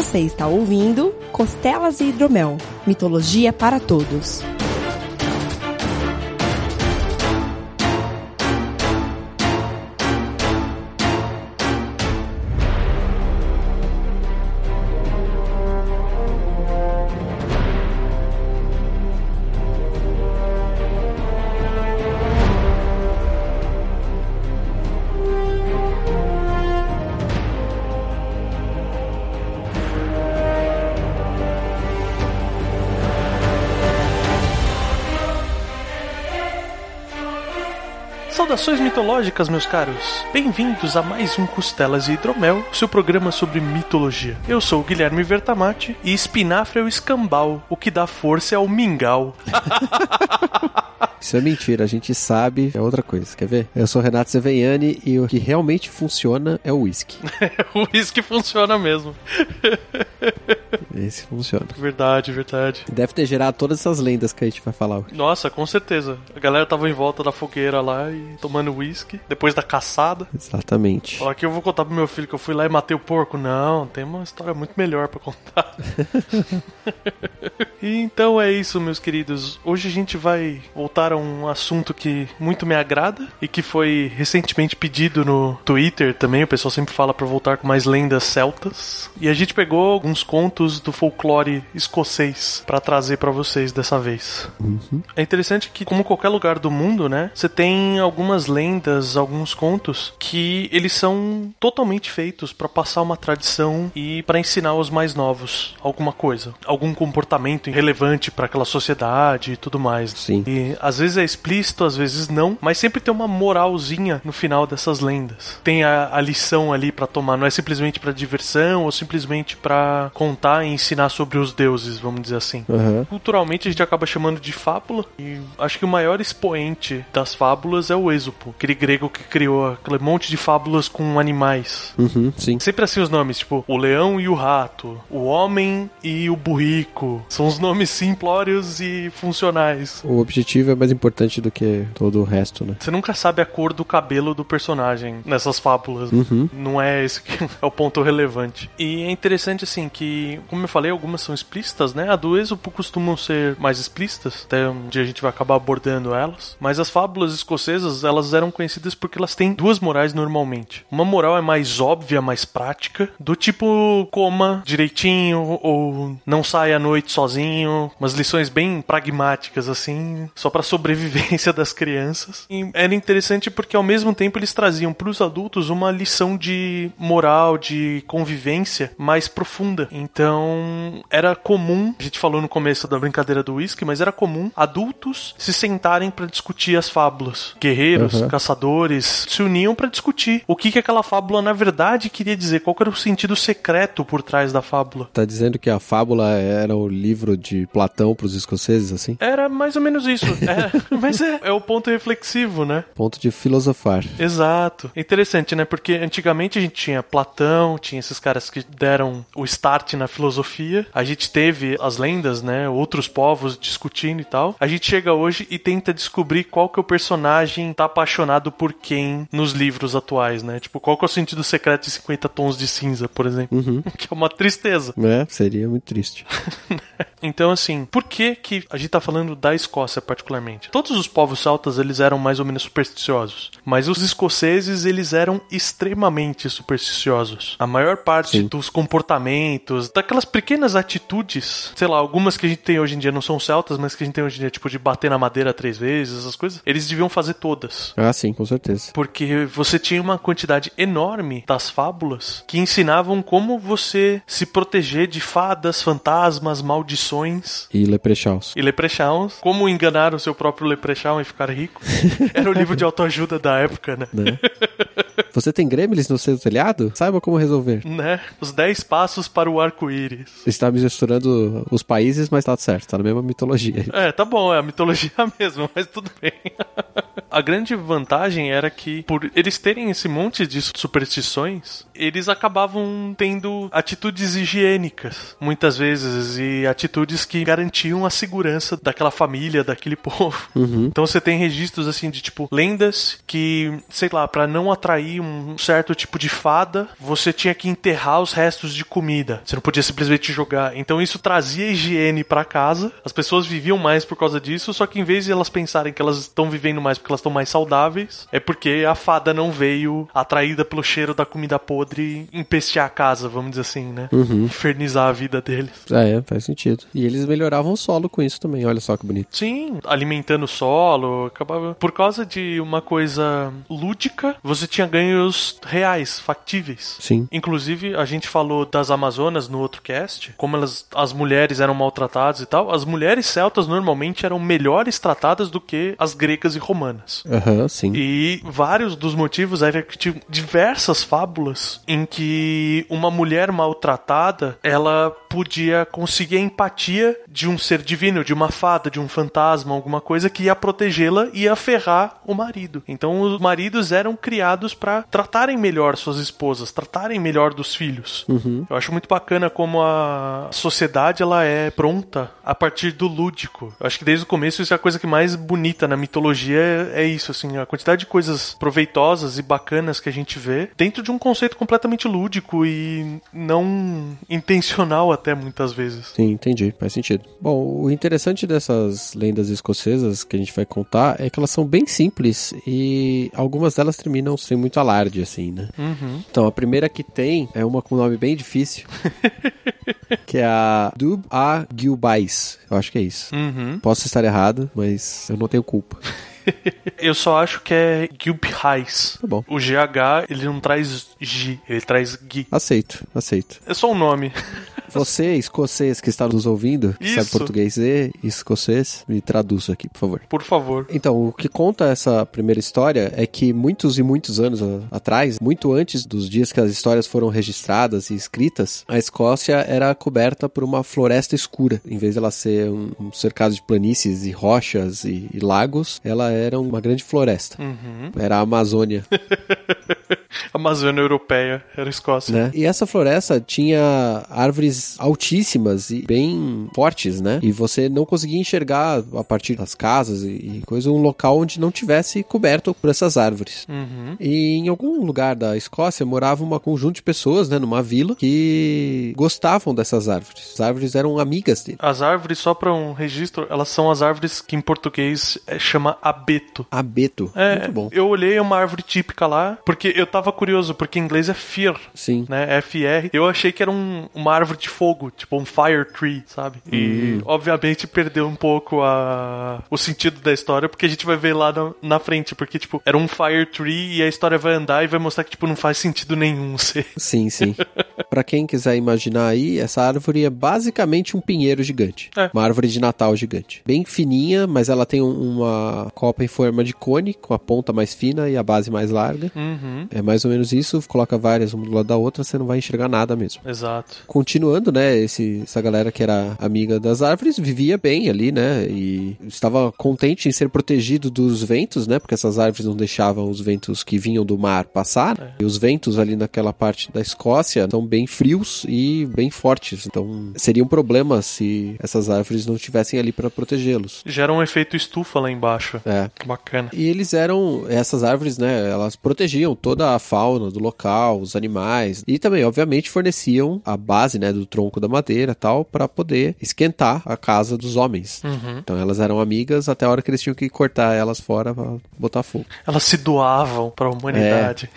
Você está ouvindo Costelas e Hidromel Mitologia para Todos. Saudações mitológicas, meus caros! Bem-vindos a mais um Costelas e Hidromel, seu programa sobre mitologia. Eu sou o Guilherme Vertamati e espinafre é o escambau, o que dá força é o mingau. Isso é mentira, a gente sabe, é outra coisa. Quer ver? Eu sou Renato Seveniani e o que realmente funciona é o whisky. o whisky funciona mesmo. Esse funciona. Verdade, verdade. Deve ter gerado todas essas lendas que a gente vai falar hoje. Nossa, com certeza. A galera tava em volta da fogueira lá e tomando whisky, depois da caçada. Exatamente. Aqui eu vou contar pro meu filho que eu fui lá e matei o porco. Não, tem uma história muito melhor para contar. e então é isso, meus queridos. Hoje a gente vai voltar a um assunto que muito me agrada e que foi recentemente pedido no Twitter também. O pessoal sempre fala para voltar com mais lendas celtas. E a gente pegou alguns contos do folclore escocês para trazer para vocês dessa vez. Uhum. É interessante que, como qualquer lugar do mundo, né, você tem algumas lendas, alguns contos que eles são totalmente feitos para passar uma tradição e para ensinar os mais novos alguma coisa, algum comportamento relevante para aquela sociedade e tudo mais. Sim. E às vezes é explícito, às vezes não, mas sempre tem uma moralzinha no final dessas lendas. Tem a, a lição ali para tomar, não é simplesmente para diversão ou simplesmente para contar ensinar sobre os deuses, vamos dizer assim. Uhum. Culturalmente a gente acaba chamando de fábula e acho que o maior expoente das fábulas é o Êxopo, aquele grego que criou aquele monte de fábulas com animais. Uhum, sim. Sempre assim os nomes, tipo o leão e o rato, o homem e o burrico. São os nomes simplórios e funcionais. O objetivo é mais importante do que todo o resto, né? Você nunca sabe a cor do cabelo do personagem nessas fábulas. Uhum. Não é esse que é o ponto relevante. E é interessante assim que, como eu falei, algumas são explícitas, né? A do Êxopo costumam ser mais explícitas, até um dia a gente vai acabar abordando elas. Mas as fábulas escocesas, elas eram conhecidas porque elas têm duas morais normalmente. Uma moral é mais óbvia, mais prática, do tipo coma direitinho ou não saia à noite sozinho, umas lições bem pragmáticas assim, só para sobrevivência das crianças. E era interessante porque ao mesmo tempo eles traziam para os adultos uma lição de moral, de convivência mais profunda. Então, era comum, a gente falou no começo da brincadeira do whisky, mas era comum adultos se sentarem para discutir as fábulas. Guerreiros, Uhum. caçadores se uniam para discutir o que que aquela fábula na verdade queria dizer, qual era o sentido secreto por trás da fábula. Tá dizendo que a fábula era o livro de Platão pros escoceses, assim? Era mais ou menos isso. É, mas é, é o ponto reflexivo, né? Ponto de filosofar. Exato. Interessante, né? Porque antigamente a gente tinha Platão, tinha esses caras que deram o start na filosofia. A gente teve as lendas, né? Outros povos discutindo e tal. A gente chega hoje e tenta descobrir qual que é o personagem tá apaixonado por quem nos livros atuais, né? Tipo, qual que é o sentido secreto de 50 tons de cinza, por exemplo. Uhum. Que é uma tristeza. É, seria muito triste. Então, assim, por que que a gente tá falando da Escócia particularmente? Todos os povos celtas, eles eram mais ou menos supersticiosos, mas os escoceses, eles eram extremamente supersticiosos. A maior parte Sim. dos comportamentos, daquelas pequenas atitudes, sei lá, algumas que a gente tem hoje em dia não são celtas, mas que a gente tem hoje em dia, tipo de bater na madeira três vezes, essas coisas, eles deviam fazer todas. Ah, sim, com certeza. Porque você tinha uma quantidade enorme das fábulas que ensinavam como você se proteger de fadas, fantasmas, maldições E Leprechauns. e leprechauns. Como enganar o seu próprio leprechaun e ficar rico. Era o livro de autoajuda da época, né? Né? Você tem gremlins no seu telhado? Saiba como resolver. né? Os 10 passos para o arco-íris. Você está misturando os países, mas tá certo, tá na mesma mitologia. É, tá bom, é a mitologia mesmo, mas tudo bem. A grande vantagem era que, por eles terem esse monte de superstições, eles acabavam tendo atitudes higiênicas, muitas vezes, e atitudes que garantiam a segurança daquela família, daquele povo. Uhum. Então você tem registros assim de tipo lendas que, sei lá, pra não atrair um certo tipo de fada, você tinha que enterrar os restos de comida. Você não podia simplesmente jogar. Então isso trazia higiene para casa. As pessoas viviam mais por causa disso, só que em vez de elas pensarem que elas estão vivendo mais porque elas estão mais saudáveis, é porque a fada não veio atraída pelo cheiro da comida podre empestear a casa, vamos dizer assim, né? Uhum. Infernizar a vida deles. É, faz sentido. E eles melhoravam o solo com isso também, olha só que bonito. Sim, alimentando o solo, acabava. Por causa de uma coisa lúdica, você tinha ganhos reais, factíveis. Sim. Inclusive, a gente falou das Amazonas no outro cast, como elas, as mulheres eram maltratadas e tal. As mulheres celtas normalmente eram melhores tratadas do que as gregas e romanas. Aham, sim. E vários dos motivos era que tinha diversas fábulas em que uma mulher maltratada ela podia conseguir a empatia de um ser divino, de uma fada, de um fantasma, alguma coisa que ia protegê-la e ia ferrar o marido. Então os maridos eram criados para tratarem melhor suas esposas, tratarem melhor dos filhos. Uhum. Eu acho muito bacana como a sociedade ela é pronta a partir do lúdico. Eu acho que desde o começo isso é a coisa que mais bonita na mitologia é, é isso, assim, a quantidade de coisas proveitosas e bacanas que a gente vê dentro de um conceito completamente lúdico e não intencional até muitas vezes. Sim, entendi. Faz sentido. Bom, o interessante dessas lendas escocesas que a gente vai contar é que elas são bem simples e algumas delas terminam sem muito alarde, assim, né? Uhum. Então, a primeira que tem é uma com um nome bem difícil, que é a Dub a Gilbais. Eu acho que é isso. Uhum. Posso estar errado, mas eu não tenho culpa. Eu só acho que é Gilbhais. Tá bom. O GH, ele não traz G, ele traz Gui. Aceito, aceito. É só um nome. Você, escocês que está nos ouvindo, que sabe Isso. português e escocês, me traduz aqui, por favor. Por favor. Então, o que conta essa primeira história é que muitos e muitos anos atrás, muito antes dos dias que as histórias foram registradas e escritas, a Escócia era coberta por uma floresta escura. Em vez de ela ser um, um cercado de planícies e rochas e, e lagos, ela era uma grande floresta. Uhum. Era a Amazônia, Amazônia Europeia, era Escócia. né? E essa floresta tinha árvores altíssimas e bem fortes, né? E você não conseguia enxergar a partir das casas e, e coisa um local onde não tivesse coberto por essas árvores. Uhum. E em algum lugar da Escócia morava um conjunto de pessoas, né, numa vila, que gostavam dessas árvores. As árvores eram amigas dele. As árvores, só para um registro, elas são as árvores que em português é, chama abeto. Abeto. É, Muito bom. eu olhei uma árvore típica lá, porque eu tava curioso, porque em inglês é fir, Sim. né? FR. Eu achei que era um- uma árvore de fogo, tipo um fire tree, sabe? E obviamente perdeu um pouco a, o sentido da história, porque a gente vai ver lá na, na frente, porque tipo, era um fire tree e a história vai andar e vai mostrar que tipo não faz sentido nenhum ser. Sim, sim. Pra quem quiser imaginar aí, essa árvore é basicamente um pinheiro gigante. É. Uma árvore de Natal gigante. Bem fininha, mas ela tem um- uma copa em forma de cone, com a ponta mais fina e a base mais larga. Uhum. É mais ou menos isso. Coloca várias uma do lado da outra, você não vai enxergar nada mesmo. Exato. Continuando, né, esse, essa galera que era amiga das árvores vivia bem ali, né, e estava contente em ser protegido dos ventos, né, porque essas árvores não deixavam os ventos que vinham do mar passar. E os ventos ali naquela parte da Escócia são bem frios e bem fortes, então seria um problema se essas árvores não estivessem ali para protegê-los. Gera um efeito estufa lá embaixo. É. Bacana. E eles eram, essas árvores, né, elas protegiam toda a fauna do local, os animais, e também, obviamente, forneciam a base, né, do tronco da madeira tal, para poder esquentar a casa dos homens. Uhum. Então elas eram amigas até a hora que eles tinham que cortar elas fora pra botar fogo. Elas se doavam pra humanidade.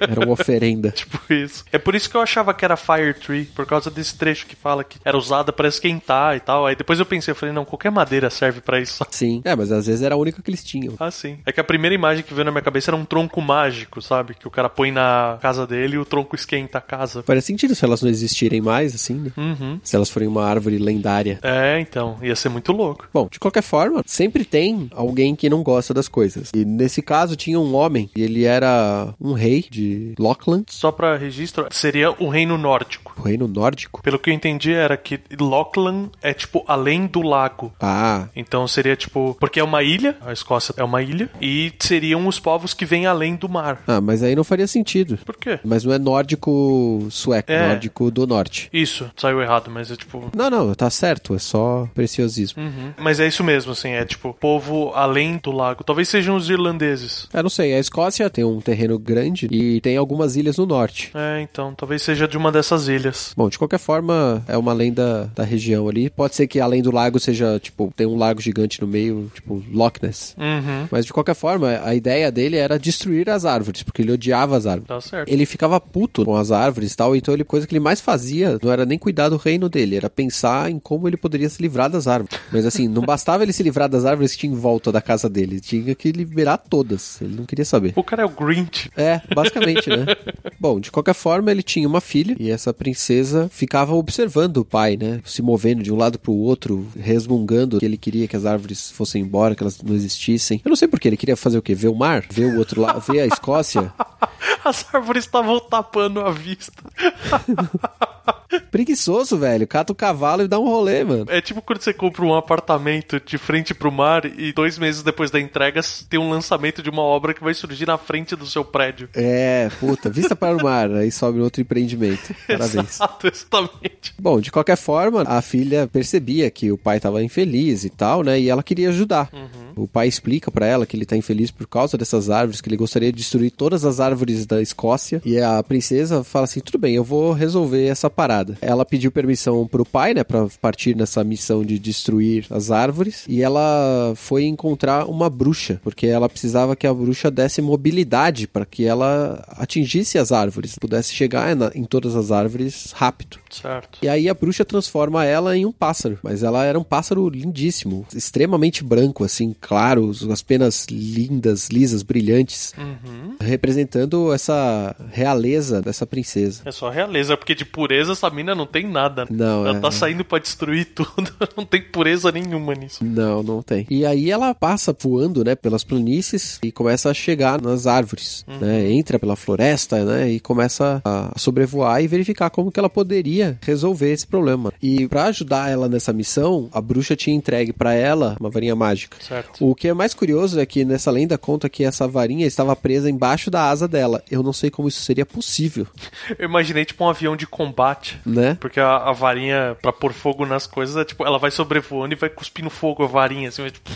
Era uma oferenda. Tipo isso. É por isso que eu achava que era Fire Tree, por causa desse trecho que fala que era usada pra esquentar e tal. Aí depois eu pensei, eu falei, não, qualquer madeira serve pra isso. Sim. É, mas às vezes era a única que eles tinham. Ah, sim. É que a primeira imagem que veio na minha cabeça era um tronco mágico, sabe? Que o cara põe na casa dele e o tronco esquenta a casa. Faz sentido se elas não existirem mais, assim, né? Uhum. Se elas forem uma árvore lendária. É, então, ia ser muito louco. Bom, de qualquer forma, sempre tem alguém que não gosta das coisas. E nesse caso tinha um homem, e ele era um rei de Lochland, Só pra registro, seria o reino nórdico. o reino nórdico. Pelo que eu entendi, era que Lochlan é tipo além do lago. Ah, Então seria tipo. Porque é uma ilha, a Escócia é uma ilha, e seriam os povos que vêm além do mar. ah, mas aí não faria sentido. Por quê? Mas não é nórdico sueco, É. nórdico do norte. Isso, saiu errado, mas é tipo. Não, não, tá certo, é só preciosismo. Uhum. Mas é isso mesmo, assim, é tipo, povo além do lago. Talvez sejam os irlandeses. Eu não sei, a Escócia tem um terreno grande e tem algumas ilhas no norte. É, então, talvez seja de uma dessas ilhas. Bom, de qualquer forma, é uma lenda da região ali. Pode ser que além do lago seja, tipo, tem um lago gigante no meio, tipo, Loch Ness. Uhum. Mas de qualquer forma, a ideia dele era destruir as árvores, porque ele odiava as árvores. Tá certo. Ele ficava puto com as árvores e tal, então ele, coisa que ele mais fazia não era nem cuidar do reino dele, era pensar em como ele poderia se livrar das árvores. Mas assim, não bastava ele se livrar das árvores que tinha em volta da casa dele, tinha que liberar todas. Ele não queria saber. O cara é o Grinch. É, basicamente, né? Bom, de qualquer forma, ele tinha uma filha e essa princesa ficava observando o pai, né? Se movendo de um lado pro outro, resmungando que ele queria que as árvores fossem embora, que elas não existissem. Eu não sei porquê, ele queria fazer o quê? Ver o mar? Ver o outro lado? Ver a Escócia? As árvores estavam tapando a vista. Preguiçoso, velho. Cata o cavalo e dá um rolê, mano. É tipo quando você compra um apartamento de frente pro mar e dois meses depois da entrega tem um lançamento de uma obra que vai surgir na frente do seu prédio. É, puta, vista para o mar, aí sobe outro empreendimento. Parabéns. Exato, exatamente. Bom, de qualquer forma, a filha percebia que o pai estava infeliz e tal, né? E ela queria ajudar. O pai explica pra ela que ele tá infeliz por causa dessas árvores, que ele gostaria de destruir todas as árvores da Escócia. E a princesa fala assim: tudo bem, eu vou resolver essa parada. Ela pediu permissão pro pai, né, pra partir nessa missão de destruir as árvores. E ela foi encontrar uma bruxa, porque ela precisava que a bruxa desse mobilidade para que ela atingisse as árvores, pudesse chegar na- em todas as árvores rápido. Certo. E aí a bruxa transforma ela em um pássaro. Mas ela era um pássaro lindíssimo, extremamente branco, assim, claro, as penas lindas, lisas, brilhantes, Uhum. representando essa realeza dessa princesa. É só realeza, porque de pureza essa mina não tem nada. Não, Ela é- tá saindo pra destruir tudo. Não tem pureza nenhuma nisso. Não, não tem. E aí ela passa voando, né, pelas planícies e começa a chegar nas árvores, né? Entra pela floresta, né, e começa a sobrevoar e verificar como que ela poderia resolver esse problema. E pra ajudar ela nessa missão, a bruxa tinha entregue pra ela uma varinha mágica. Certo. O que é mais curioso é que nessa lenda conta que essa varinha estava presa embaixo da asa dela. Eu não sei como isso seria possível, Eu imaginei tipo um avião de combate. Né? Porque a, a varinha pra pôr fogo nas coisas é tipo, ela vai sobrevoando e vai cuspindo fogo a varinha, assim, vai, tipo,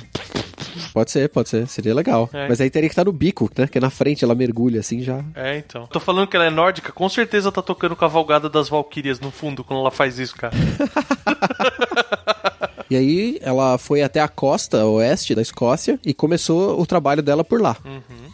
Pode ser, pode ser, seria legal. É. Mas aí teria que estar no bico, né? Que na frente ela mergulha assim já. É, então. Tô falando que ela é nórdica, com certeza tá tocando Cavalgada das Valquírias no fundo quando ela faz isso, cara. E aí ela foi até a costa oeste da Escócia e começou o trabalho dela por lá.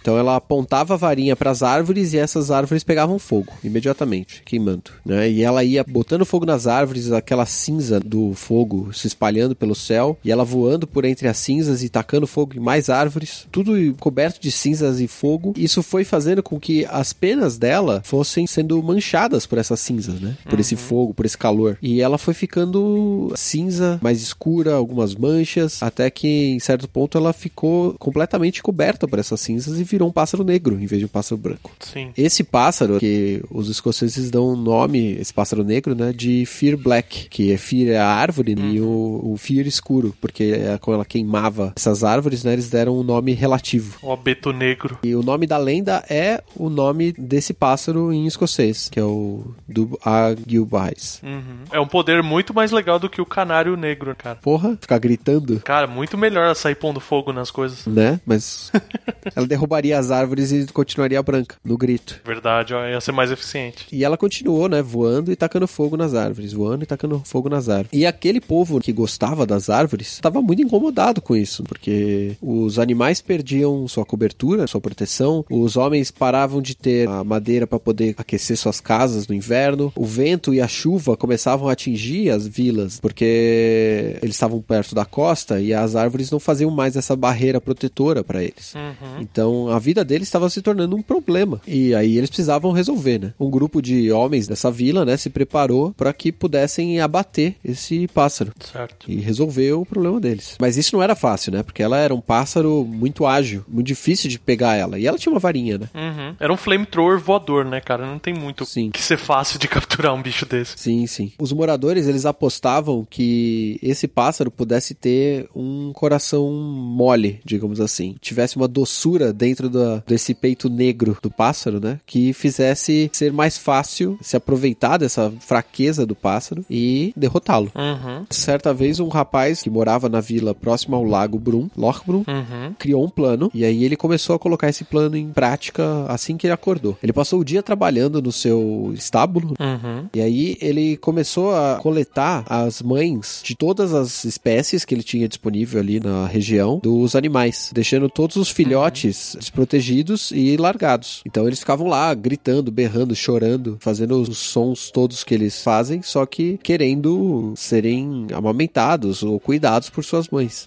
Então ela apontava a varinha para as árvores e essas árvores pegavam fogo imediatamente, queimando, né? E ela ia botando fogo nas árvores, aquela cinza do fogo se espalhando pelo céu e ela voando por entre as cinzas e tacando fogo em mais árvores, tudo coberto de cinzas e fogo. Isso foi fazendo com que as penas dela fossem sendo manchadas por essas cinzas, né? Por esse fogo, por esse calor. E ela foi ficando cinza, mais escura, algumas manchas, até que em certo ponto ela ficou completamente coberta por essas cinzas e virou um pássaro negro em vez de um pássaro branco. Sim. Esse pássaro, que os escoceses dão o nome, esse pássaro negro, né, de Fear Black, que é Fear é a árvore e o, o Fear escuro, porque é quando ela queimava essas árvores, né, eles deram um nome relativo. O abeto negro. E o nome da lenda é o nome desse pássaro em escocês, que é o do Agilbais. Uhum. É um poder muito mais legal do que o canário negro, cara. Porra, ficar gritando, Cara, muito melhor ela sair pondo fogo nas coisas. né? Mas ela derrubaria as árvores e continuaria branca, no grito. Verdade, ó, ia ser mais eficiente. E ela continuou, né, voando e tacando fogo nas árvores, voando e tacando fogo nas árvores. E aquele povo que gostava das árvores estava muito incomodado com isso, porque os animais perdiam sua cobertura, sua proteção, os homens paravam de ter a madeira para poder aquecer suas casas no inverno, o vento e a chuva começavam a atingir as vilas, porque eles estavam perto da costa e as árvores não faziam mais essa barreira protetora para eles. Então a vida deles estava se tornando um problema. E aí eles precisavam resolver, né? Um grupo de homens dessa vila, né, se preparou para que pudessem abater esse pássaro Certo. e resolver o problema deles. Mas isso não era fácil, né? Porque ela era um pássaro muito ágil, muito difícil de pegar ela. E ela tinha uma varinha, né? Uhum. Era um flamethrower voador, né, cara? Não tem muito Sim. que ser fácil de capturar um bicho desse. Sim, sim. Os moradores, eles apostavam que esse pássaro pudesse ter um coração mole, digamos assim. Tivesse uma doçura dentro dentro do, desse peito negro do pássaro, né? Que fizesse ser mais fácil se aproveitar dessa fraqueza do pássaro e derrotá-lo. Uhum. Certa vez, um rapaz que morava na vila próxima ao lago Brum, Lochbrum, Uhum. criou um plano e aí ele começou a colocar esse plano em prática assim que ele acordou. Ele passou o dia trabalhando no seu estábulo Uhum. e aí ele começou a coletar as mães de todas as espécies que ele tinha disponível ali na região dos animais, deixando todos os filhotes desprotegidos e largados. Então eles ficavam lá gritando, berrando, chorando, fazendo os sons todos que eles fazem, só que querendo serem amamentados ou cuidados por suas mães.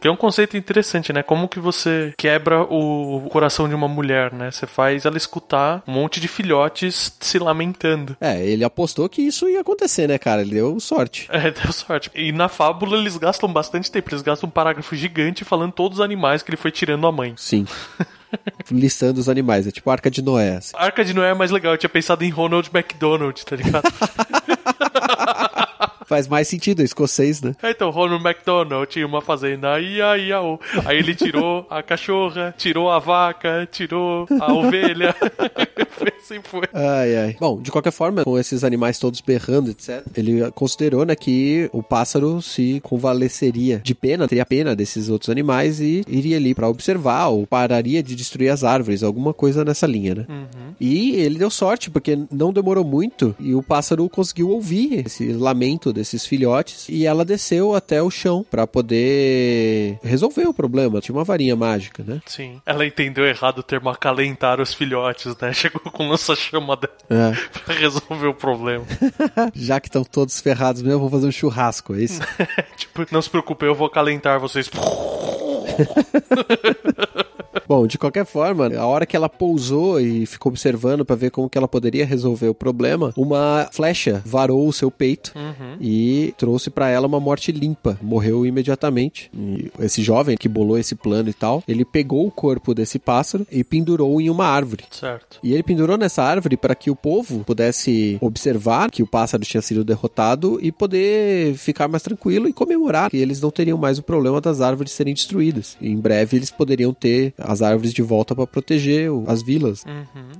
Que é um conceito interessante, né? Como que você quebra o coração de uma mulher, né? Você faz ela escutar um monte de filhotes se lamentando. É, ele apostou que isso ia acontecer, né, cara? Ele deu sorte. É, deu sorte. E na fábula eles gastam bastante tempo. Eles gastam um parágrafo gigante falando todos os animais que ele foi tirando a mãe. Sim. Listando os animais, é tipo a Arca de Noé. assim. A Arca de Noé é mais legal. Eu tinha pensado em Ronald McDonald, tá ligado? Faz mais sentido, é escocês, né? É, então, Ronald McDonald tinha uma fazenda, ia, ia, ô. Aí ele tirou a cachorra, tirou a vaca, tirou a ovelha. Assim foi. Ai, ai. Bom, de qualquer forma, com esses animais todos berrando, etc., ele considerou, né, que o pássaro se convalesceria de pena, teria pena desses outros animais e iria ali pra observar ou pararia de destruir as árvores, alguma coisa nessa linha, né? E ele deu sorte, porque não demorou muito e o pássaro conseguiu ouvir esse lamento desses filhotes e ela desceu até o chão pra poder resolver o problema. Tinha uma varinha mágica, né? Sim. Ela entendeu errado o termo acalentar os filhotes, né? Chegou com lança-chama dela É. pra resolver o problema. Já que estão todos ferrados mesmo, vou fazer um churrasco, é isso? tipo, não se preocupe, eu vou acalentar vocês. Bom, de qualquer forma, a hora que ela pousou e ficou observando pra ver como que ela poderia resolver o problema, uma flecha varou o seu peito e trouxe pra ela uma morte limpa. Morreu imediatamente. E esse jovem que bolou esse plano e tal, ele pegou o corpo desse pássaro e pendurou em uma árvore. Certo. E ele pendurou nessa árvore para que o povo pudesse observar que o pássaro tinha sido derrotado e poder ficar mais tranquilo e comemorar que eles não teriam mais o problema das árvores serem destruídas. E em breve eles poderiam ter as árvores de volta para proteger as vilas.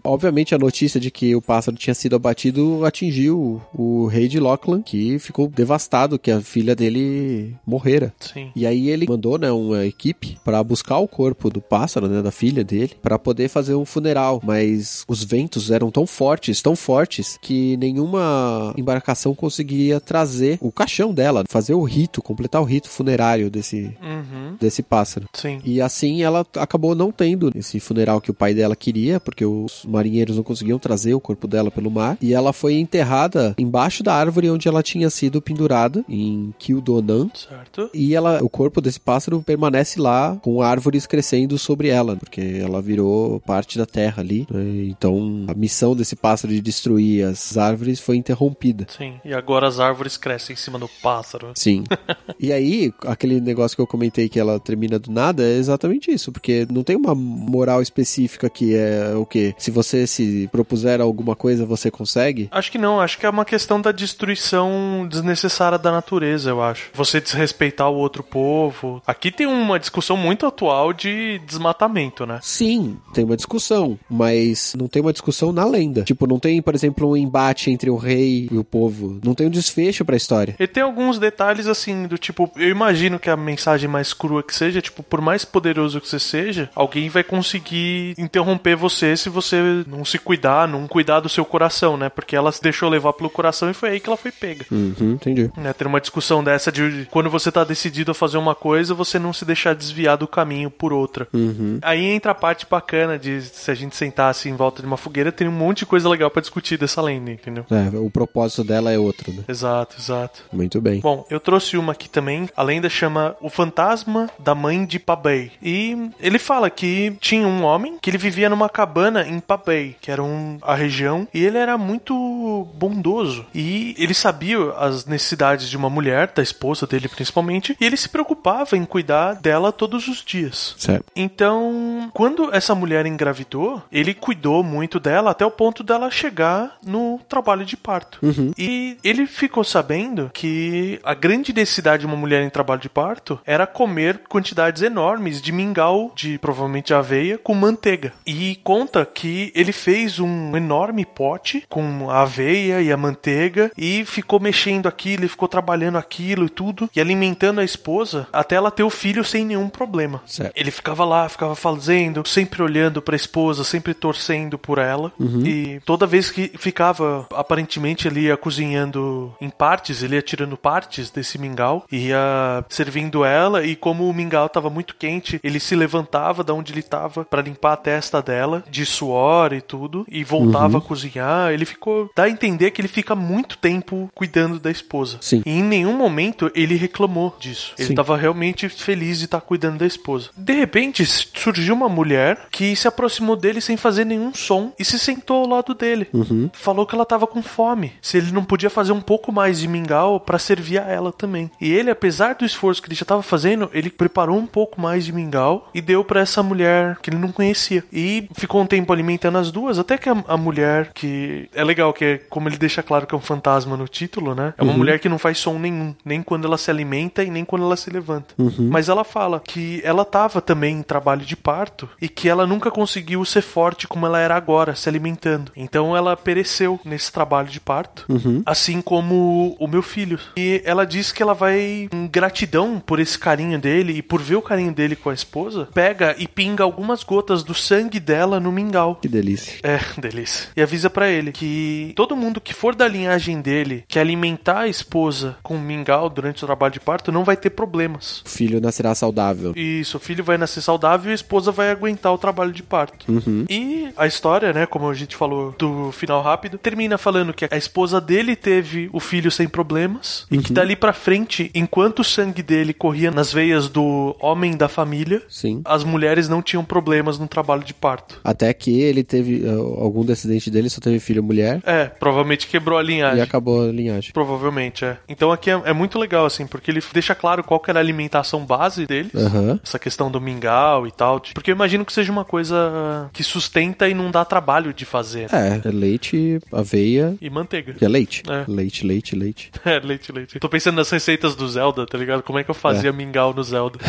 Obviamente a notícia de que o pássaro tinha sido abatido atingiu o, rei de Lochlan, que ficou devastado que a filha dele morrera. Sim. E aí ele mandou, né, uma equipe para buscar o corpo do pássaro, né, da filha dele, para poder fazer um funeral, mas os ventos eram tão fortes, tão fortes que nenhuma embarcação conseguia trazer o caixão dela, fazer o rito, completar o rito funerário desse Uhum. desse pássaro. Sim. E assim ela acabou não tendo esse funeral que o pai dela queria, porque os marinheiros não conseguiam trazer o corpo dela pelo mar. E ela foi enterrada embaixo da árvore onde ela tinha sido pendurada, em Kildonan. Certo. E ela, o corpo desse pássaro permanece lá com árvores crescendo sobre ela, porque ela virou parte da terra ali. né? Então a missão desse pássaro de destruir as árvores foi interrompida. Sim. E agora as árvores crescem em cima do pássaro. Sim. e aí, aquele negócio que eu comentei que ela termina do nada é exatamente isso, porque não tem uma moral específica que é o quê? Se você se propuser alguma coisa, você consegue? Acho que não, acho que é uma questão da destruição desnecessária da natureza, eu acho. Você desrespeitar o outro povo. Aqui tem uma discussão muito atual de desmatamento, né? Sim, tem uma discussão, mas não tem uma discussão na lenda. Tipo, não tem, por exemplo, um embate entre o rei e o povo. Não tem um desfecho pra história. E tem alguns detalhes assim, do tipo, eu imagino que a mensagem mais crua que seja, tipo, por mais poderoso que você seja, alguém vai conseguir interromper você se você não se cuidar, não cuidar do seu coração, né? Porque ela se deixou levar pelo coração e foi aí que ela foi pega. Uhum, entendi. Né, ter uma discussão dessa de quando você tá decidido a fazer uma coisa, você não se deixar desviar do caminho por outra. Uhum. Aí entra a parte bacana de se a gente sentasse em volta de uma fogueira, tem um monte de coisa legal pra discutir dessa lenda, entendeu? É, o propósito dela é outro, né? Exato, exato. Muito bem. Bom, eu trouxe uma aqui também. A lenda chama O Fantasma da Mãe de Pabei. E ele fala que tinha um homem que ele vivia numa cabana em Pabei, que era um, a região, e ele era muito bondoso. E ele sabia as necessidades de uma mulher, da esposa dele principalmente, e ele se preocupava em cuidar dela todos os dias. Certo. Então, quando essa mulher engravidou, ele cuidou muito dela até o ponto dela chegar no trabalho de parto. E ele ficou sabendo que a grande necessidade de uma mulher em trabalho de parto era comer quantidades enormes de mingau, de provavelmente aveia, com manteiga. E conta que ele fez um enorme pote com a aveia e a manteiga e ficou mexendo aquilo, e ficou trabalhando aquilo e tudo, e alimentando a esposa até ela ter o filho sem nenhum problema. Certo. Ele ficava lá, ficava fazendo, sempre olhando pra esposa, sempre torcendo por ela. E toda vez que ficava, aparentemente ele ia cozinhando em partes, ele ia tirando partes desse mingau, e ia servindo ela, e como o mingau tava muito quente, ele se levantava da onde ele tava pra limpar a testa dela, de suor e tudo, e voltava a cozinhar. Ele ficou. dá a entender que ele fica muito tempo cuidando da esposa. Sim. E em nenhum momento ele reclamou disso. Ele Sim. tava realmente feliz de estar cuidando da esposa. De repente, surgiu uma mulher que se aproximou dele sem fazer nenhum som e se sentou ao lado dele. Falou que ela tava com fome. Se ele não podia fazer um pouco mais de mingau pra servir a ela também. E ele, apesar do esforço que ele já tava fazendo, ele preparou um pouco mais de mingau e deu pra essa mulher que ele não conhecia. E ficou um tempo alimentando as duas, até que a, a mulher, que é legal, que é como ele deixa claro que é um fantasma no título, né? É uma mulher que não faz som nenhum, nem quando ela se alimenta e nem quando ela se levanta. Mas ela fala que ela tava também em trabalho de parto e que ela nunca conseguiu ser forte como ela era agora, se alimentando. Então ela pereceu nesse trabalho de parto, assim como o meu filho. E ela diz que ela vai, em gratidão por esse carinho dele e por ver o carinho dele com a esposa, pega e pinga algumas gotas do sangue dela no mingau. Que delícia. É, delícia. E avisa pra ele que todo mundo que for da linhagem dele, que alimentar a esposa com mingau durante o trabalho de parto, não vai ter problemas. O filho nascerá saudável. Isso, o filho vai nascer saudável e a esposa vai aguentar o trabalho de parto. E a história, né, como a gente falou do final rápido, termina falando que a esposa dele teve o filho sem problemas e que dali pra frente, enquanto o sangue dele corria nas veias do homem da família, Sim. as mulheres não tinham problemas no trabalho de parto. Até que ele teve. uh, algum descendente dele só teve filho mulher É, provavelmente quebrou a linhagem. e acabou a linhagem. Provavelmente, é. Então aqui é, é muito legal, assim, porque ele deixa claro qual que era a alimentação base deles. Aham. Essa questão do mingau e tal. Porque eu imagino que seja uma coisa que sustenta e não dá trabalho de fazer. É, é leite, aveia E manteiga. e é leite. É. Leite, leite, leite. É, leite, leite. Tô pensando nas receitas do Zelda, tá ligado? Como é que eu fazia mingau no Zelda?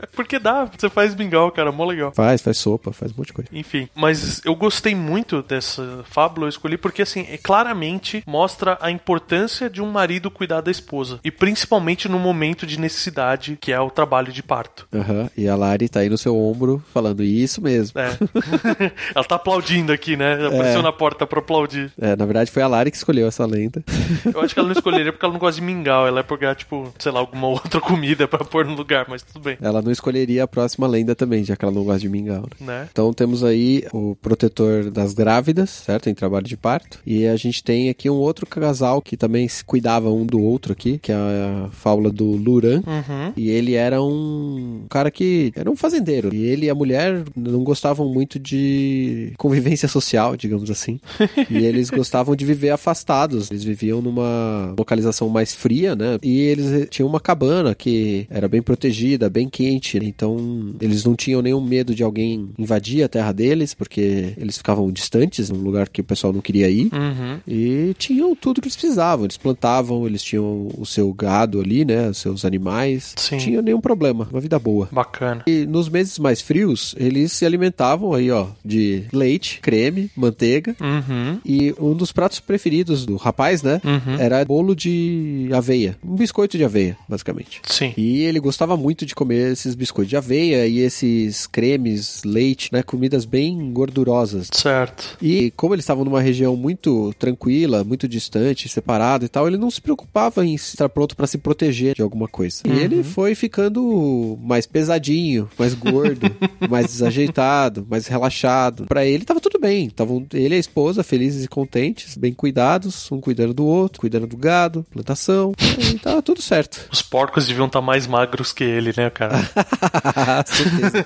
Porque dá, você faz mingau, cara, mó legal. Faz, faz sopa, faz um monte de coisa. Enfim, mas eu gostei muito dessa fábula, eu escolhi porque, assim, é, claramente mostra a importância de um marido cuidar da esposa. E principalmente no momento de necessidade, que é o trabalho de parto. Aham. E a Lari tá aí no seu ombro falando isso mesmo. É. Ela tá aplaudindo aqui, né? Apareceu É. na porta pra aplaudir. É, na verdade foi a Lari que escolheu essa lenda. Eu acho que ela não escolheria porque ela não gosta de mingau. Ela é pegar, tipo, sei lá, alguma outra comida pra pôr no lugar, mas tudo bem. Ela não escolheria a próxima lenda também, já que ela não gosta de mingau. né? Né? Então temos aí o protetor das grávidas, certo? Em trabalho de parto. E a gente tem aqui um outro casal que também se cuidava um do outro aqui, que é a fábula do Luran. Uhum. E ele era um cara que era um fazendeiro. E ele e a mulher não gostavam muito de convivência social, digamos assim. e eles gostavam de viver afastados. Eles viviam numa localização mais fria, né? E eles tinham uma cabana que era bem protegida, bem quente. Então eles não tinham nenhum medo de alguém invadir a terra deles, porque eles ficavam distantes, num lugar que o pessoal não queria ir. Uhum. E tinham tudo que eles precisavam. Eles plantavam, eles tinham o seu gado ali, né? Os seus animais. Sim. Não tinha nenhum problema. Uma vida boa. Bacana. E nos meses mais frios, eles se alimentavam aí, ó, de leite, creme, manteiga. Uhum. E um dos pratos preferidos do rapaz, né? Uhum. Era bolo de aveia. Um biscoito de aveia, basicamente. Sim. E ele gostava muito de comer esses biscoitos de aveia e esses cremes, leite, né? Comidas bem gordurosas. Certo. E como eles estavam numa região muito tranquila, muito distante, separado e tal, ele não se preocupava em estar pronto para se proteger de alguma coisa. E ele foi ficando mais pesadinho, mais gordo, mais desajeitado, mais relaxado. Para ele tava tudo bem. Estavam ele e a esposa felizes e contentes, bem cuidados, um cuidando do outro, cuidando do gado, plantação. E tava tudo certo. Os porcos deviam estar mais magros que ele, né, cara? Certeza.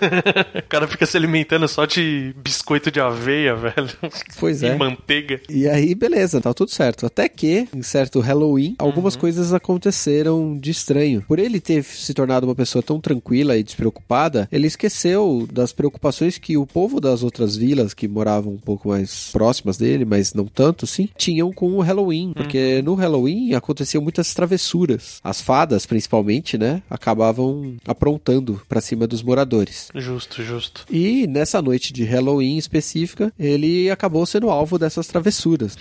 o cara fica se alimentando só de biscoito de aveia, velho. Pois e é. manteiga. E aí, beleza, tá tudo certo. Até que, em certo Halloween, algumas coisas aconteceram de estranho. Por ele ter se tornado uma pessoa tão tranquila e despreocupada, ele esqueceu das preocupações que o povo das outras vilas, que moravam um pouco mais próximas dele, mas não tanto, sim, tinham com o Halloween. Porque no Halloween aconteciam muitas travessuras. As fadas, principalmente, né, acabavam aprontando gado pra cima dos moradores. Justo, justo. E nessa noite de Halloween específica, ele acabou sendo alvo dessas travessuras.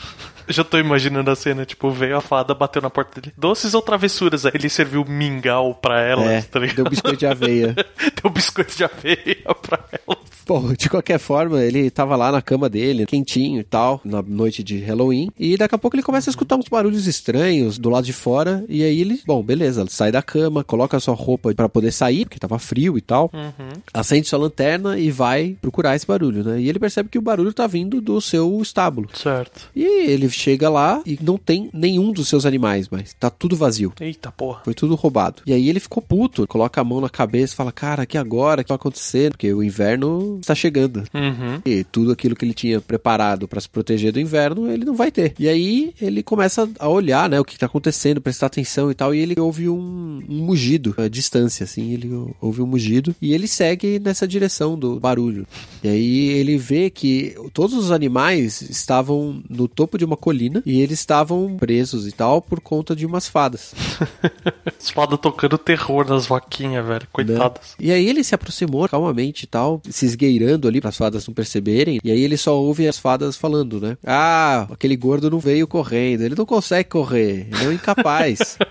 Eu já tô imaginando a cena, tipo, veio a fada, bateu na porta dele. Doces ou travessuras? Aí ele serviu mingau pra ela, É, tá deu biscoito de aveia. Deu biscoito de aveia pra ela. Bom, de qualquer forma, ele tava lá na cama dele, quentinho e tal, na noite de Halloween, e daqui a pouco ele começa a escutar uns barulhos estranhos do lado de fora, e aí ele, bom, beleza, sai da cama, coloca a sua roupa pra poder sair, porque tava frio e tal, acende sua lanterna e vai procurar esse barulho, né? E ele percebe que o barulho tá vindo do seu estábulo. Certo. E ele chega lá e não tem nenhum dos seus animais mais, tá tudo vazio. Eita porra. Foi tudo roubado. E aí ele ficou puto, coloca a mão na cabeça e fala: Cara, que agora? O que vai acontecer? Porque o inverno está chegando. Uhum. E tudo aquilo que ele tinha preparado para se proteger do inverno, ele não vai ter. E aí ele começa a olhar, né, o que tá acontecendo, prestar atenção e tal. E ele ouve um, um mugido à distância, assim. Ele ouve um mugido e ele segue nessa direção do barulho. E aí ele vê que todos os animais estavam no topo de uma colina e eles estavam presos e tal por conta de umas fadas. As fadas tocando terror nas vaquinhas, velho. né? Coitadas. E aí ele se aproximou calmamente e tal, se esgueirando ali para as fadas não perceberem. E aí ele só ouve as fadas falando, né? Ah, aquele gordo não veio correndo, ele não consegue correr, ele é um incapaz.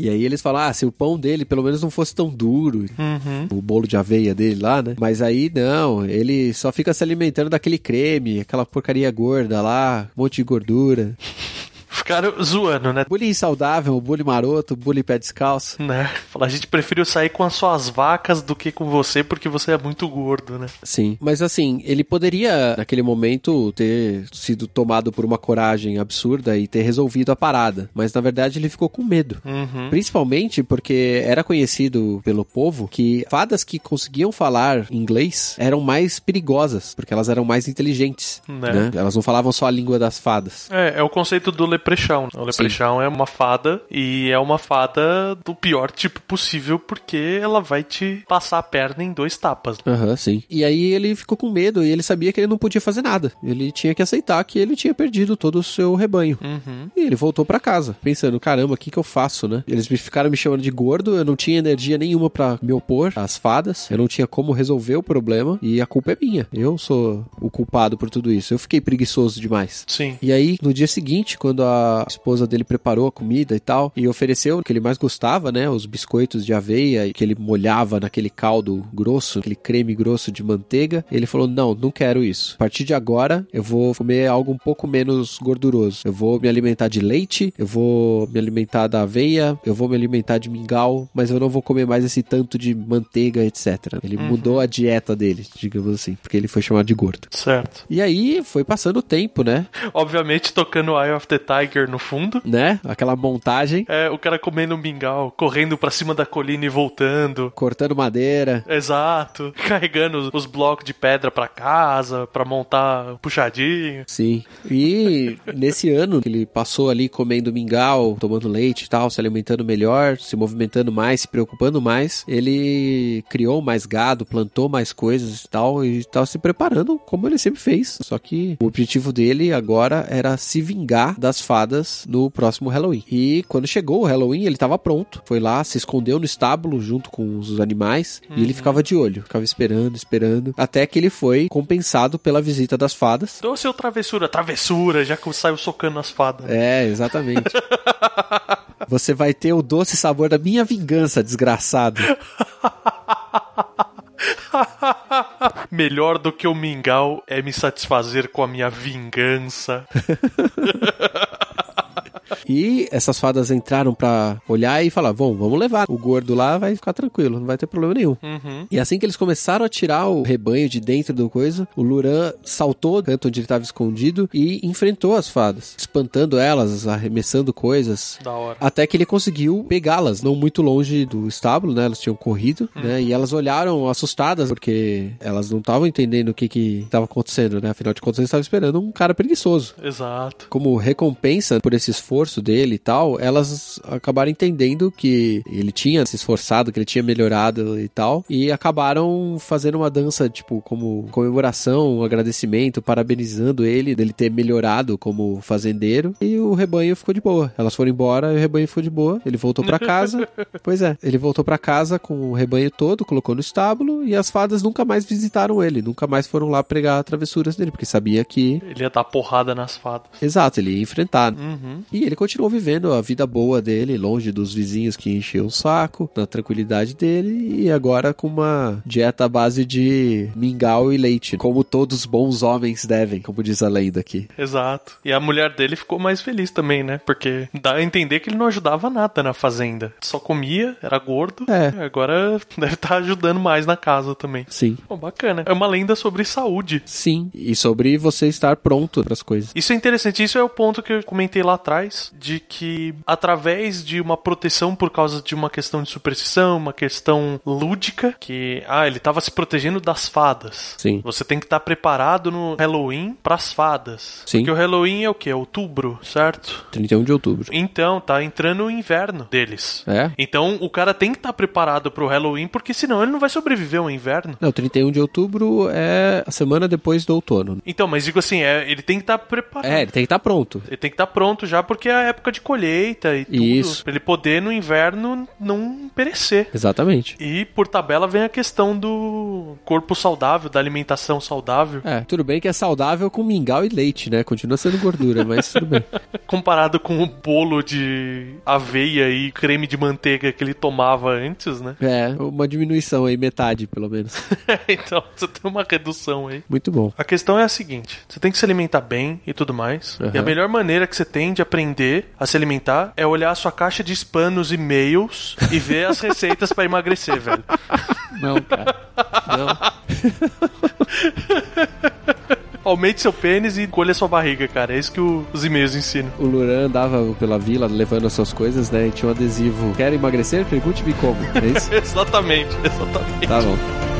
E aí eles falam, ah, se o pão dele pelo menos não fosse tão duro, Uhum. o bolo de aveia dele lá, né? Mas aí não, ele só fica se alimentando daquele creme, aquela porcaria gorda lá, um monte de gordura. Ficaram zoando, né? Bullying saudável, bullying maroto, bullying pé descalço. Né? Falar, a gente preferiu sair com as suas vacas do que com você porque você é muito gordo, né? Sim, mas assim, ele poderia, naquele momento, ter sido tomado por uma coragem absurda e ter resolvido a parada. Mas na verdade ele ficou com medo. Uhum. Principalmente porque era conhecido pelo povo que fadas que conseguiam falar inglês eram mais perigosas, porque elas eram mais inteligentes. Né? né? Elas não falavam só a língua das fadas. É, é o conceito do leprechaun. O leprechaun é uma fada e é uma fada do pior tipo possível porque ela vai te passar a perna em dois tapas. Aham, sim. E aí ele ficou com medo e ele sabia que ele não podia fazer nada. Ele tinha que aceitar que ele tinha perdido todo o seu rebanho. Uhum. E ele voltou pra casa, pensando, caramba, o que que eu faço, né? Eles me ficaram me chamando de gordo, eu não tinha energia nenhuma pra me opor às fadas, eu não tinha como resolver o problema e a culpa é minha. Eu sou o culpado por tudo isso. Eu fiquei preguiçoso demais. Sim. E aí, no dia seguinte, quando a esposa dele preparou a comida e tal, e ofereceu o que ele mais gostava, né? Os biscoitos de aveia que ele molhava naquele caldo grosso, aquele creme grosso de manteiga, ele falou: Não, não quero isso. A partir de agora, eu vou comer algo um pouco menos gorduroso. Eu vou me alimentar de leite, eu vou me alimentar da aveia, eu vou me alimentar de mingau, mas eu não vou comer mais esse tanto de manteiga, etc. Ele mudou a dieta dele, digamos assim, porque ele foi chamado de gordo. Certo. E aí foi passando o tempo, né? Obviamente tocando Eye of the Tiger no fundo. Né? Aquela montagem, É, o cara comendo um mingau, correndo pra cima da colina e voltando. cortando madeira. Exato. Carregando os- os blocos de pedra pra casa, pra montar puxadinho. Sim. E nesse ano que ele passou ali comendo mingau, tomando leite e tal, se alimentando melhor, se movimentando mais, se preocupando mais, ele criou mais gado, plantou mais coisas e tal, e estava se preparando como ele sempre fez. Só que o objetivo dele agora era se vingar das fadas no próximo Halloween. E quando chegou o Halloween, ele estava pronto. Foi lá, se escondeu no estábulo junto com os animais e ele ficava de olho, ficava esperando, esperando, até que ele foi compensado pela visita das fadas. Doce ou travessura? Travessura, já que saiu socando as fadas. É, exatamente. Você vai ter o doce sabor da minha vingança, desgraçado. Melhor do que o mingau é me satisfazer com a minha vingança. E essas fadas entraram pra olhar e falar: Bom, vamos levar. O gordo lá vai ficar tranquilo, não vai ter problema nenhum. Uhum. E assim que eles começaram a tirar o rebanho de dentro do coisa, o Luran saltou do canto onde ele estava escondido e enfrentou as fadas, espantando elas, arremessando coisas. Da hora. Até que ele conseguiu pegá-las, não muito longe do estábulo, né? Elas tinham corrido, né? E elas olharam assustadas, porque elas não estavam entendendo o que que estava acontecendo, né? Afinal de contas, eles estavam esperando um cara preguiçoso. Exato. Como recompensa por esse esforço gosto dele e tal, elas acabaram entendendo que ele tinha se esforçado, que ele tinha melhorado e tal, e acabaram fazendo uma dança, tipo, como comemoração, um agradecimento, parabenizando ele, dele ter melhorado como fazendeiro, e o rebanho ficou de boa. Elas foram embora e o rebanho ficou de boa. Ele voltou para casa. pois é, ele voltou para casa com o rebanho todo, colocou no estábulo e as fadas nunca mais visitaram ele, nunca mais foram lá pregar travessuras dele, porque sabia que. Ele ia dar porrada nas fadas. Exato, ele ia enfrentar. Uhum. E ele continuou vivendo a vida boa dele, longe dos vizinhos que enchiam o saco, na tranquilidade dele, e agora com uma dieta à base de mingau e leite, como todos bons homens devem, como diz a lenda aqui. Exato. E a mulher dele ficou mais feliz também, né? Porque dá a entender que ele não ajudava nada na fazenda. Só comia, era gordo. É. Agora deve estar ajudando mais na casa também. Sim. Pô, bacana. É uma lenda sobre saúde. Sim, e sobre você estar pronto para as coisas. Isso é interessante. Isso é o ponto que eu comentei lá atrás, de que através de uma proteção por causa de uma questão de superstição, uma questão lúdica, que ah, ele estava se protegendo das fadas. Sim. Você tem que estar preparado no Halloween para as fadas. Sim. Porque o Halloween é o que? Outubro, certo? 31 de outubro. Então, tá entrando o inverno deles. É? Então, o cara tem que estar preparado pro Halloween, porque senão ele não vai sobreviver ao inverno. Não, 31 de outubro é a semana depois do outono. Então, mas digo assim, é, ele tem que estar preparado. É, ele tem que estar pronto. Ele tem que estar pronto já, porque é a época de colheita e tudo. Isso. Pra ele poder no inverno não perecer. Exatamente. E por tabela vem a questão do corpo saudável, da alimentação saudável. É, tudo bem que é saudável com mingau e leite, né? Continua sendo gordura, mas tudo bem. Comparado com o bolo de aveia e creme de manteiga que ele tomava antes, né? É, uma diminuição aí, metade pelo menos. então, você tem uma redução aí. Muito bom. A questão é a seguinte: você tem que se alimentar bem e tudo mais. Uhum. E a melhor maneira que você tem de aprender a se alimentar é olhar a sua caixa de spam nos e-mails e ver as receitas pra emagrecer, velho. Não, cara. Não. Aumente seu pênis e colha sua barriga, cara. É isso que o- os e-mails ensinam. O Luran andava pela vila levando as suas coisas, né? E tinha um adesivo. Quer emagrecer? Pergunte-me como. É isso? exatamente, exatamente. tá bom.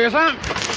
Message for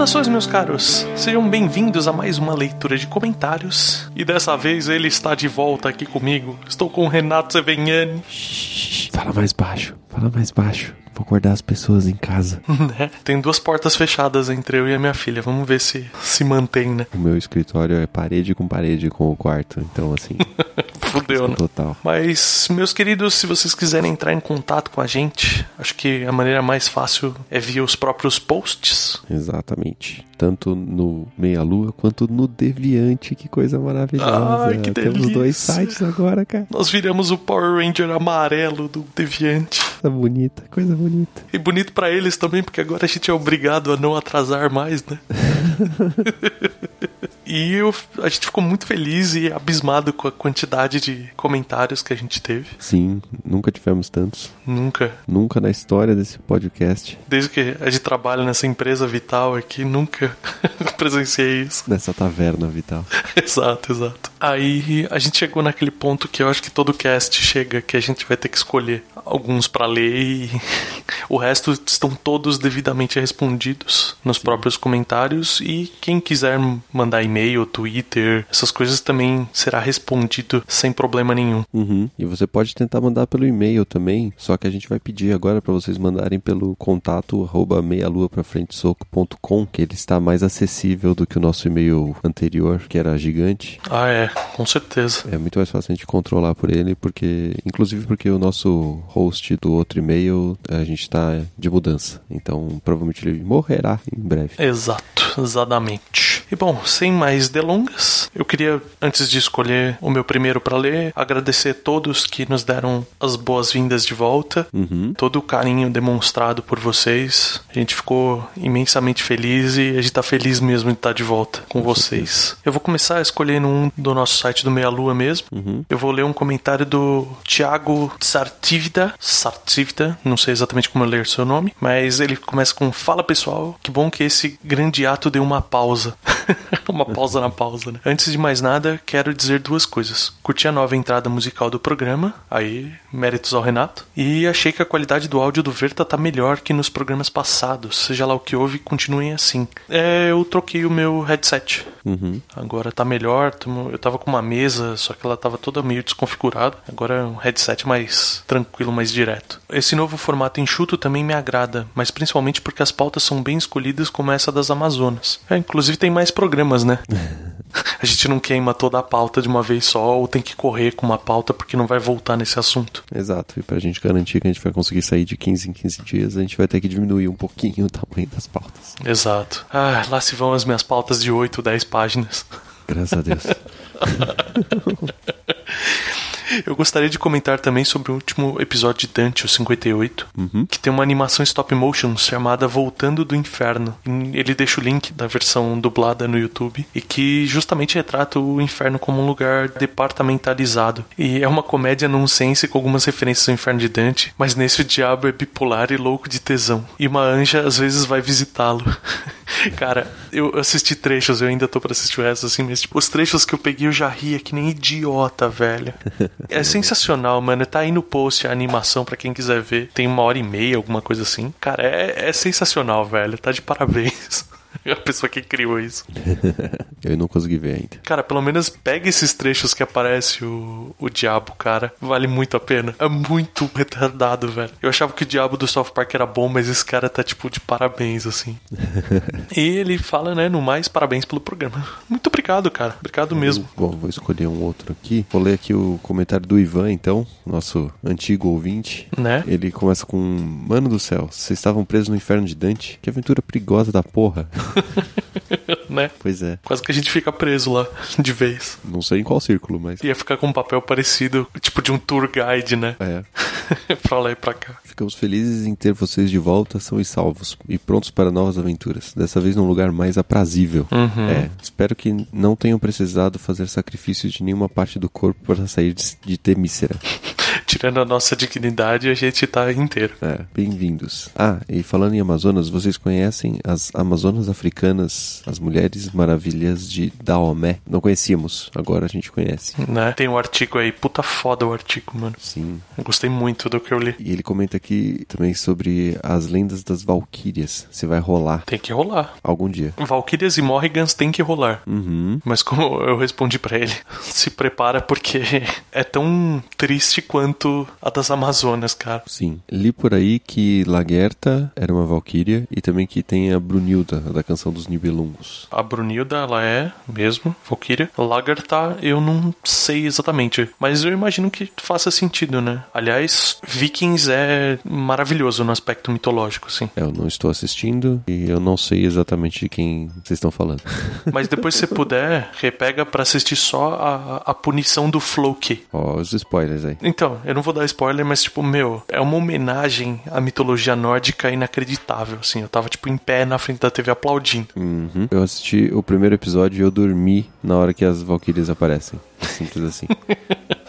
Saudações, meus caros. Sejam bem-vindos a mais uma leitura de comentários. E dessa vez ele está de volta aqui comigo. Estou com o Renato Sevenhani. Fala mais baixo. Fala mais baixo. Vou acordar as pessoas em casa. né? Tem duas portas fechadas entre eu e a minha filha. Vamos ver se se mantém, né? O meu escritório é parede com parede com o quarto. Então, assim, Fudeu, né? total. Mas, meus queridos, se vocês quiserem entrar em contato com a gente, acho que a maneira mais fácil é via os próprios posts. Exatamente. Tanto no Meia Lua quanto no Deviante. Que coisa maravilhosa. Ai, que Temos delícia. dois sites agora, cara. Nós viramos o Power Ranger amarelo do Deviante. Coisa bonita, coisa bonita. E bonito pra eles também, porque agora a gente é obrigado a não atrasar mais, né? e eu- a gente ficou muito feliz e abismado com a quantidade de comentários que a gente teve. Sim, nunca tivemos tantos. Nunca, Nunca na história desse podcast, desde que a gente trabalha nessa empresa vital aqui, nunca presenciei isso. nessa taverna vital. exato, exato. Aí a gente chegou naquele ponto que eu acho que todo cast chega, que a gente vai ter que escolher alguns pra ler e o resto estão todos devidamente respondidos nos próprios comentários e quem quiser mandar e-mail, Twitter, essas coisas também será respondido sem problema nenhum. Uhum. E você pode tentar mandar pelo e-mail também, só que a gente vai pedir agora para vocês mandarem pelo contato arroba meialuaprafrentesoco.com, que ele está mais acessível do que o nosso e-mail anterior, que era gigante. Ah, é. Com certeza. É muito mais fácil a gente controlar por ele, porque. Inclusive porque o nosso host do outro e-mail, a gente tá de mudança. Então provavelmente ele morrerá em breve. Exato, exatamente. E bom, sem mais delongas, eu queria, antes de escolher o meu primeiro para ler, agradecer a todos que nos deram as boas-vindas de volta, Uhum. todo o carinho demonstrado por vocês. A gente ficou imensamente feliz e a gente tá feliz mesmo de estar de volta com vocês. Eu vou começar escolhendo um do nosso site do Meia Lua mesmo. Eu vou ler um comentário do Thiago Sartivida. Sartivida, não sei exatamente como eu ler seu nome, mas ele começa com: Fala pessoal, que bom que esse grande ato deu uma pausa. uma pausa na pausa, né? Antes de mais nada, quero dizer duas coisas. Curti a nova entrada musical do programa, aí, méritos ao Renato. E achei que a qualidade do áudio do Verta tá melhor que nos programas passados. Seja lá o que houve, continuem assim. É, eu troquei o meu headset. Uhum. Agora tá melhor. Eu tava com uma mesa, só que ela tava toda meio desconfigurada. Agora é um headset mais tranquilo, mais direto. Esse novo formato enxuto também me agrada, mas principalmente porque as pautas são bem escolhidas, como essa das Amazonas. É, inclusive tem mais programas, né? A gente não queima toda a pauta de uma vez só, ou tem que correr com uma pauta porque não vai voltar nesse assunto. Exato. E pra gente garantir que a gente vai conseguir sair de 15 em 15 dias, a gente vai ter que diminuir um pouquinho o tamanho das pautas. Exato. Ah, lá se vão as minhas pautas de 8, 10 páginas. Graças a Deus. Eu gostaria de comentar também sobre o último episódio de Dante, o 58, que tem uma animação stop motion chamada Voltando do Inferno. Ele deixa o link da versão dublada no YouTube e que justamente retrata o inferno como um lugar departamentalizado. E é uma comédia nonsense com algumas referências ao inferno de Dante, mas nesse o diabo é bipolar e louco de tesão. E uma anja às vezes vai visitá-lo. Cara, eu assisti trechos, eu ainda tô pra assistir o resto assim, mas tipo, os trechos que eu peguei eu já ria que nem idiota, velho. É sensacional, mano. Tá aí no post a animação pra quem quiser ver. Tem uma hora e meia, alguma coisa assim. Cara, é, é sensacional, velho. Tá de parabéns. A pessoa que criou isso. Eu não consegui ver ainda. Cara, pelo menos pega esses trechos que aparece o, o diabo, cara. Vale muito a pena. É muito retardado, velho. Eu achava que o diabo do South Park era bom, mas esse cara tá, tipo, de parabéns, assim. e ele fala, né, no mais, parabéns pelo programa. Muito obrigado, cara. Obrigado mesmo. Bom, vou escolher um outro aqui. Vou ler aqui o comentário do Ivan, então, nosso antigo ouvinte. Né? Ele começa com: Mano do céu, vocês estavam presos no inferno de Dante? Que aventura perigosa da porra. né? pois é. Quase que a gente fica preso lá, de vez. Não sei em qual círculo, mas. Ia ficar com um papel parecido, tipo de um tour guide, né? É. pra lá e pra cá. Ficamos felizes em ter vocês de volta, são e salvos, e prontos para novas aventuras. Dessa vez num lugar mais aprazível. É, espero que não tenham precisado fazer sacrifício de nenhuma parte do corpo para sair de, de Temícera. Tirando a nossa dignidade, a gente tá inteiro. É, bem-vindos. Ah, e falando em Amazonas, vocês conhecem as Amazonas africanas, as Mulheres Maravilhas de Daomé? Não conhecíamos, agora a gente conhece. Né? Tem um artigo aí, puta foda o artigo, mano. Sim. Eu gostei muito do que eu li. E ele comenta aqui também sobre as lendas das Valquírias. Se vai rolar Tem que rolar. algum dia. Valkyrias e Morrigans tem que rolar. Uhum. Mas como eu respondi pra ele, se prepara porque é tão triste quanto a das Amazonas, cara. Sim. Li por aí que Lagerta era uma Valquíria e também que tem a Brunilda, da canção dos Nibelungos. A Brunilda, ela é mesmo Valkyria. Lagertha, eu não sei exatamente, mas eu imagino que faça sentido, né? Aliás, Vikings é maravilhoso no aspecto mitológico, assim. É, Eu não estou assistindo e eu não sei exatamente de quem vocês estão falando. Mas depois, se puder, repega pra assistir só a, a punição do Floki. Ó, os spoilers aí. Então, eu não vou dar spoiler, mas, tipo, meu, é uma homenagem à mitologia nórdica inacreditável, assim. Eu tava, tipo, em pé na frente da TV aplaudindo. Uhum. Eu assisti o primeiro episódio e eu dormi na hora que as Valkyrias aparecem. Simples assim.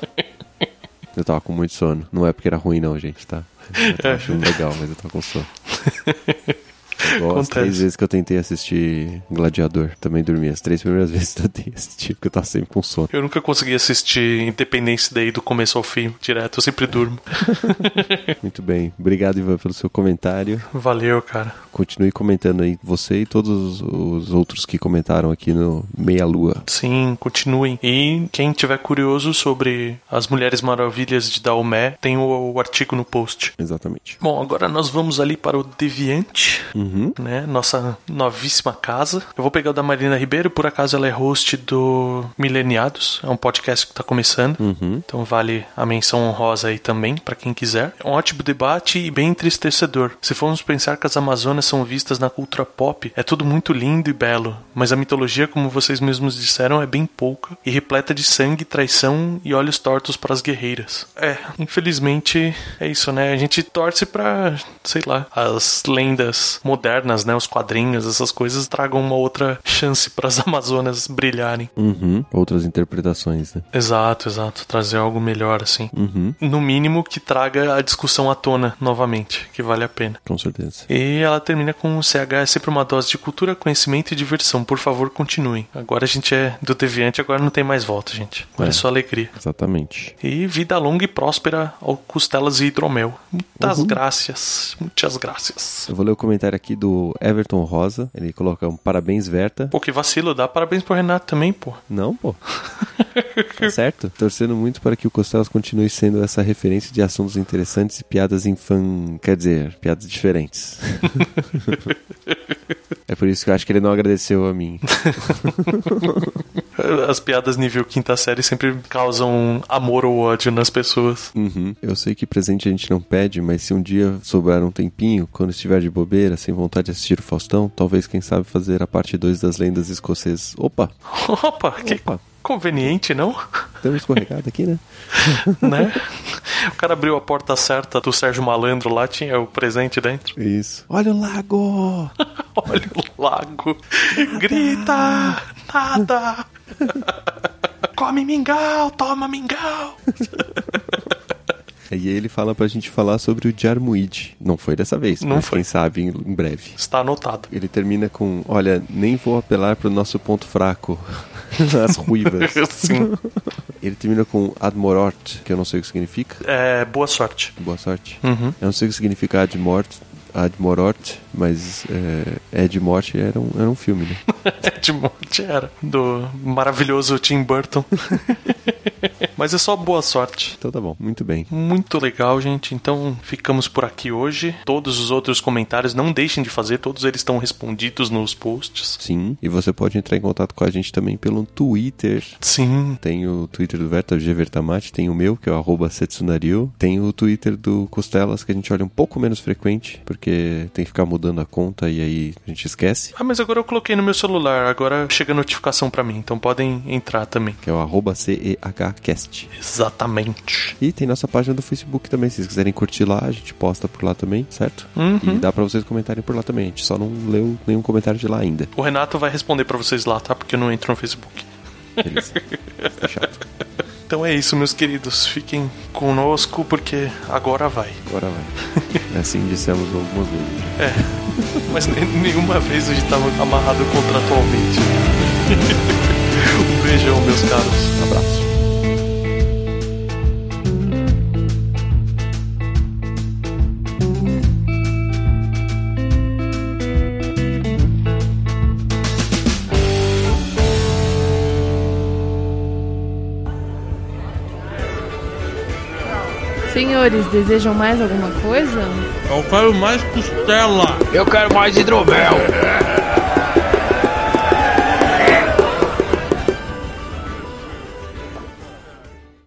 eu tava com muito sono. Não é porque era ruim, não, gente, tá? Eu tava achando legal, mas eu tava com sono. Igual as Acontece. três vezes que eu tentei assistir Gladiador. Também dormi. As três primeiras vezes que eu tentei assistir, porque eu tava sempre com sono. Eu nunca consegui assistir Independence Day do começo ao fim, direto. Eu sempre durmo. Muito bem. Obrigado, Ivan, pelo seu comentário. Valeu, cara. Continue comentando aí, você e todos os outros que comentaram aqui no Meia Lua. Sim, continuem. E quem tiver curioso sobre as Mulheres Maravilhas de Daomé, tem o, o artigo no post. Exatamente. Bom, agora nós vamos ali para o Deviante. Uhum. Né? Nossa novíssima casa. Eu vou pegar o da Marina Ribeiro, por acaso ela é host do Mileniados, é um podcast que tá começando. Então vale a menção honrosa aí também, pra quem quiser. É um ótimo debate e bem entristecedor. Se formos pensar que as Amazonas são vistas na cultura pop, é tudo muito lindo e belo, mas a mitologia, como vocês mesmos disseram, é bem pouca e repleta de sangue, traição e olhos tortos para as guerreiras. É, infelizmente é isso, né? A gente torce pra, sei lá, as lendas modernas, né? Os quadrinhos, essas coisas tragam uma outra chance para as Amazonas brilharem. Uhum. Outras interpretações, né? Exato, exato. Trazer algo melhor, assim. Uhum. No mínimo que traga a discussão à tona novamente, que vale a pena. Com certeza. E ela termina com o CH é sempre uma dose de cultura, conhecimento e diversão. Por favor, continuem. Agora a gente é do Deviante, agora não tem mais volta, gente. Agora é, É. só alegria. Exatamente. E vida longa e próspera ao Costelas e Hidromel. Muitas Uhum. graças. Muitas graças. Eu vou ler o comentário aqui do Everton Rosa. Ele coloca um parabéns, Verta. Pô, que vacilo. Dá parabéns pro Renato também, pô. Não, pô. tá certo. Torcendo muito para que o Costelas continue sendo essa referência de assuntos interessantes e piadas infan... Quer dizer, piadas diferentes. é por isso que eu acho que ele não agradeceu a mim. As piadas nível quinta série sempre causam amor ou ódio nas pessoas. Uhum. Eu sei que presente a gente não pede, mas se um dia sobrar um tempinho, quando estiver de bobeira, sem vontade de assistir o Faustão, talvez, quem sabe, fazer a parte 2 das lendas escocesas. Opa! Opa, que Opa! Conveniente, não? Deu uma escorregada aqui, né? né? O cara abriu a porta certa do Sérgio Malandro lá, tinha o presente dentro. Isso. Olha o lago! Olha o lago. Grita! Nada! Come mingau, toma mingau! E aí ele fala pra gente falar sobre o Jarmuid. Não foi dessa vez, Não mas foi. quem sabe em, breve. Está anotado. Ele termina com: Olha, nem vou apelar pro nosso ponto fraco. As ruivas. Sim. Ele termina com Admorort, que eu não sei o que significa. É, boa sorte. Boa sorte. Uhum. Eu não sei o que significa Admort, Admorort, mas é, Ed Morte era um, era um filme, né? De morte era. Do maravilhoso Tim Burton. Mas é só boa sorte. Então tá bom, muito bem. Muito legal, gente. Então ficamos por aqui hoje. Todos os outros comentários não deixem de fazer, todos eles estão respondidos nos posts. Sim, e você pode entrar em contato com a gente também pelo Twitter. Sim. Tem o Twitter do Verta, G Vertamate, tem o meu, que é o arroba Setsunario. Tem o Twitter do Costelas, que a gente olha um pouco menos frequente, porque tem que ficar mudando a conta e aí a gente esquece, Ah, mas agora eu coloquei no meu celular, agora chega notificação pra mim, então podem entrar também. que é o arroba CEHcast. Exatamente. E tem nossa página do Facebook também, se vocês quiserem curtir lá, a gente posta por lá também, certo? Uhum. E dá pra vocês comentarem por lá também, a gente só não leu nenhum comentário de lá ainda. O Renato vai responder pra vocês lá, tá? Porque eu não entro no Facebook. Beleza. Fechado. Então é isso, meus queridos. Fiquem conosco porque agora vai. Agora vai. Assim dissemos algumas vezes. É. Mas nem- nenhuma vez a gente tava amarrado contratualmente. um beijão, meus caros. Abraço. Senhores, desejam mais alguma coisa? Eu quero mais costela. Eu quero mais hidromel.